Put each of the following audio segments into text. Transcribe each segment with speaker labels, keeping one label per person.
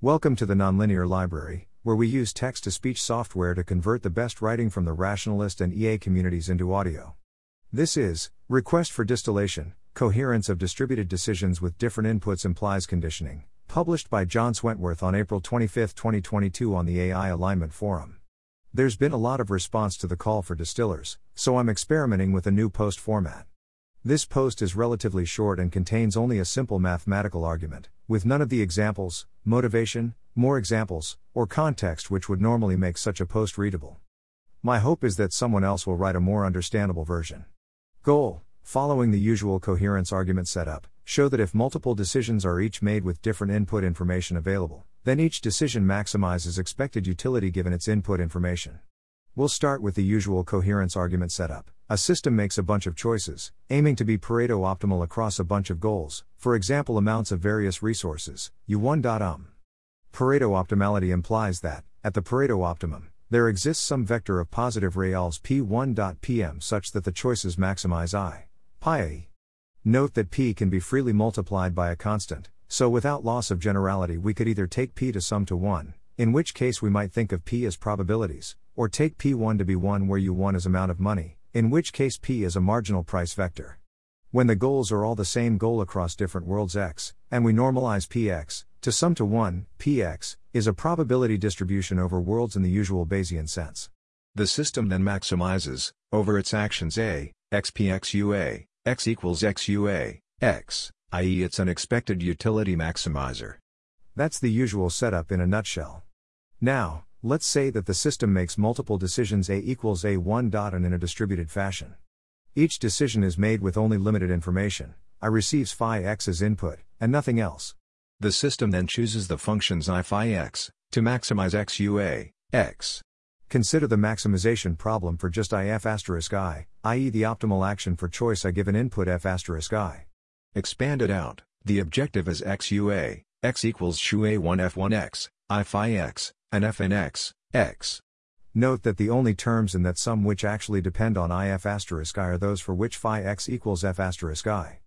Speaker 1: Welcome to the Nonlinear Library, where we use text to speech software to convert the best writing from the rationalist and EA communities into audio. This is Request for Distillation Coherence of Distributed Decisions with Different Inputs Implies Conditioning, published by John Swentworth on April 25, 2022, on the AI Alignment Forum. There's been a lot of response to the call for distillers, so I'm experimenting with a new post format. This post is relatively short and contains only a simple mathematical argument, with none of the examples, motivation, more examples, or context which would normally make such a post readable. My hope is that someone else will write a more understandable version. Goal Following the usual coherence argument setup, show that if multiple decisions are each made with different input information available, then each decision maximizes expected utility given its input information. We'll start with the usual coherence argument setup. A system makes a bunch of choices, aiming to be Pareto optimal across a bunch of goals, for example, amounts of various resources, U1.um. Pareto optimality implies that, at the Pareto optimum, there exists some vector of positive reals P1.pm such that the choices maximize I. Pi. Note that P can be freely multiplied by a constant, so without loss of generality, we could either take P to sum to 1, in which case we might think of P as probabilities, or take P1 to be 1 where U1 is amount of money, in which case P is a marginal price vector. When the goals are all the same goal across different worlds x, and we normalize Px, to sum to 1, Px, is a probability distribution over worlds in the usual Bayesian sense.
Speaker 2: The system then maximizes, over its actions A, xpxua, x equals xua, x, i.e. it's an expected utility maximizer.
Speaker 1: That's the usual setup in a nutshell. Now, Let's say that the system makes multiple decisions A equals A1 dot and in a distributed fashion. Each decision is made with only limited information. I receives phi x as input, and nothing else.
Speaker 2: The system then chooses the functions i phi x, to maximize x ua, x.
Speaker 1: Consider the maximization problem for just if asterisk i, i.e. the optimal action for choice I give an input f asterisk i.
Speaker 2: Expanded out, the objective is x ua, x equals shu a1 f1x, i phi x, and fnx, x. X.
Speaker 1: Note that the only terms in that sum which actually depend on if asterisk i are those for which phi x equals f asterisk i.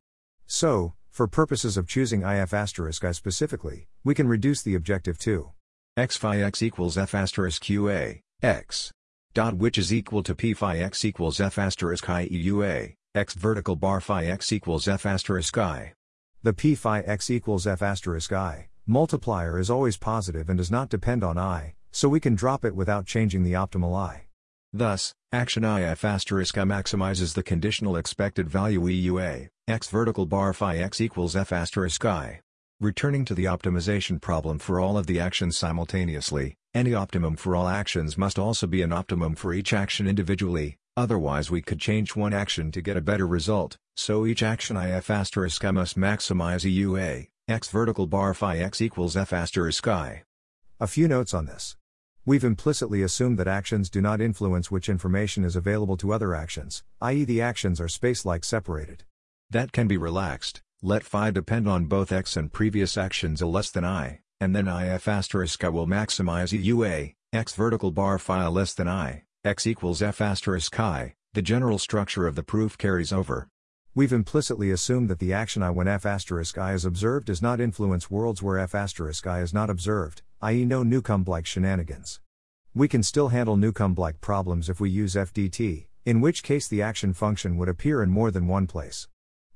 Speaker 1: So, for purposes of choosing if asterisk i specifically, we can reduce the objective to
Speaker 2: x phi x equals f asterisk qa, x. Dot which is equal to p phi x equals f asterisk i eua, x vertical bar phi x equals f asterisk i.
Speaker 1: The p phi x equals f asterisk i multiplier is always positive and does not depend on i, so we can drop it without changing the optimal i.
Speaker 2: Thus, action if asterisk i maximizes the conditional expected value EUA, x vertical bar phi x equals f asterisk i. Returning to the optimization problem for all of the actions simultaneously, any optimum for all actions must also be an optimum for each action individually, otherwise we could change one action to get a better result, so each action if asterisk i must maximize EUA, x vertical bar phi x equals f asterisk i.
Speaker 1: A few notes on this. We've implicitly assumed that actions do not influence which information is available to other actions, i.e., the actions are space like separated.
Speaker 2: That can be relaxed, let phi depend on both x and previous actions a less than i, and then i f asterisk i will maximize EUA, x vertical bar phi less than i, x equals f asterisk i, the general structure of the proof carries over.
Speaker 1: We've implicitly assumed that the action I when f asterisk i is observed does not influence worlds where f asterisk i is not observed, i.e. no Newcomb-like shenanigans. We can still handle Newcomb-like problems if we use FDT, in which case the action function would appear in more than one place.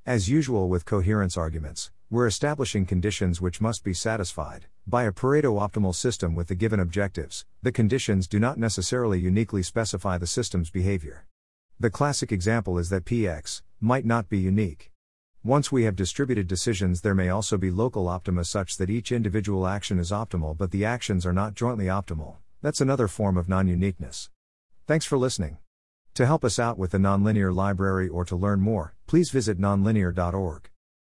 Speaker 1: As usual with coherence arguments, we're establishing conditions which must be satisfied by a Pareto optimal system with the given objectives. The conditions do not necessarily uniquely specify the system's behavior. The classic example is that px might not be unique. Once we have distributed decisions, there may also be local optima such that each individual action is optimal but the actions are not jointly optimal. That's another form of non uniqueness. Thanks for listening. To help us out with the Nonlinear Library or to learn more, please visit nonlinear.org.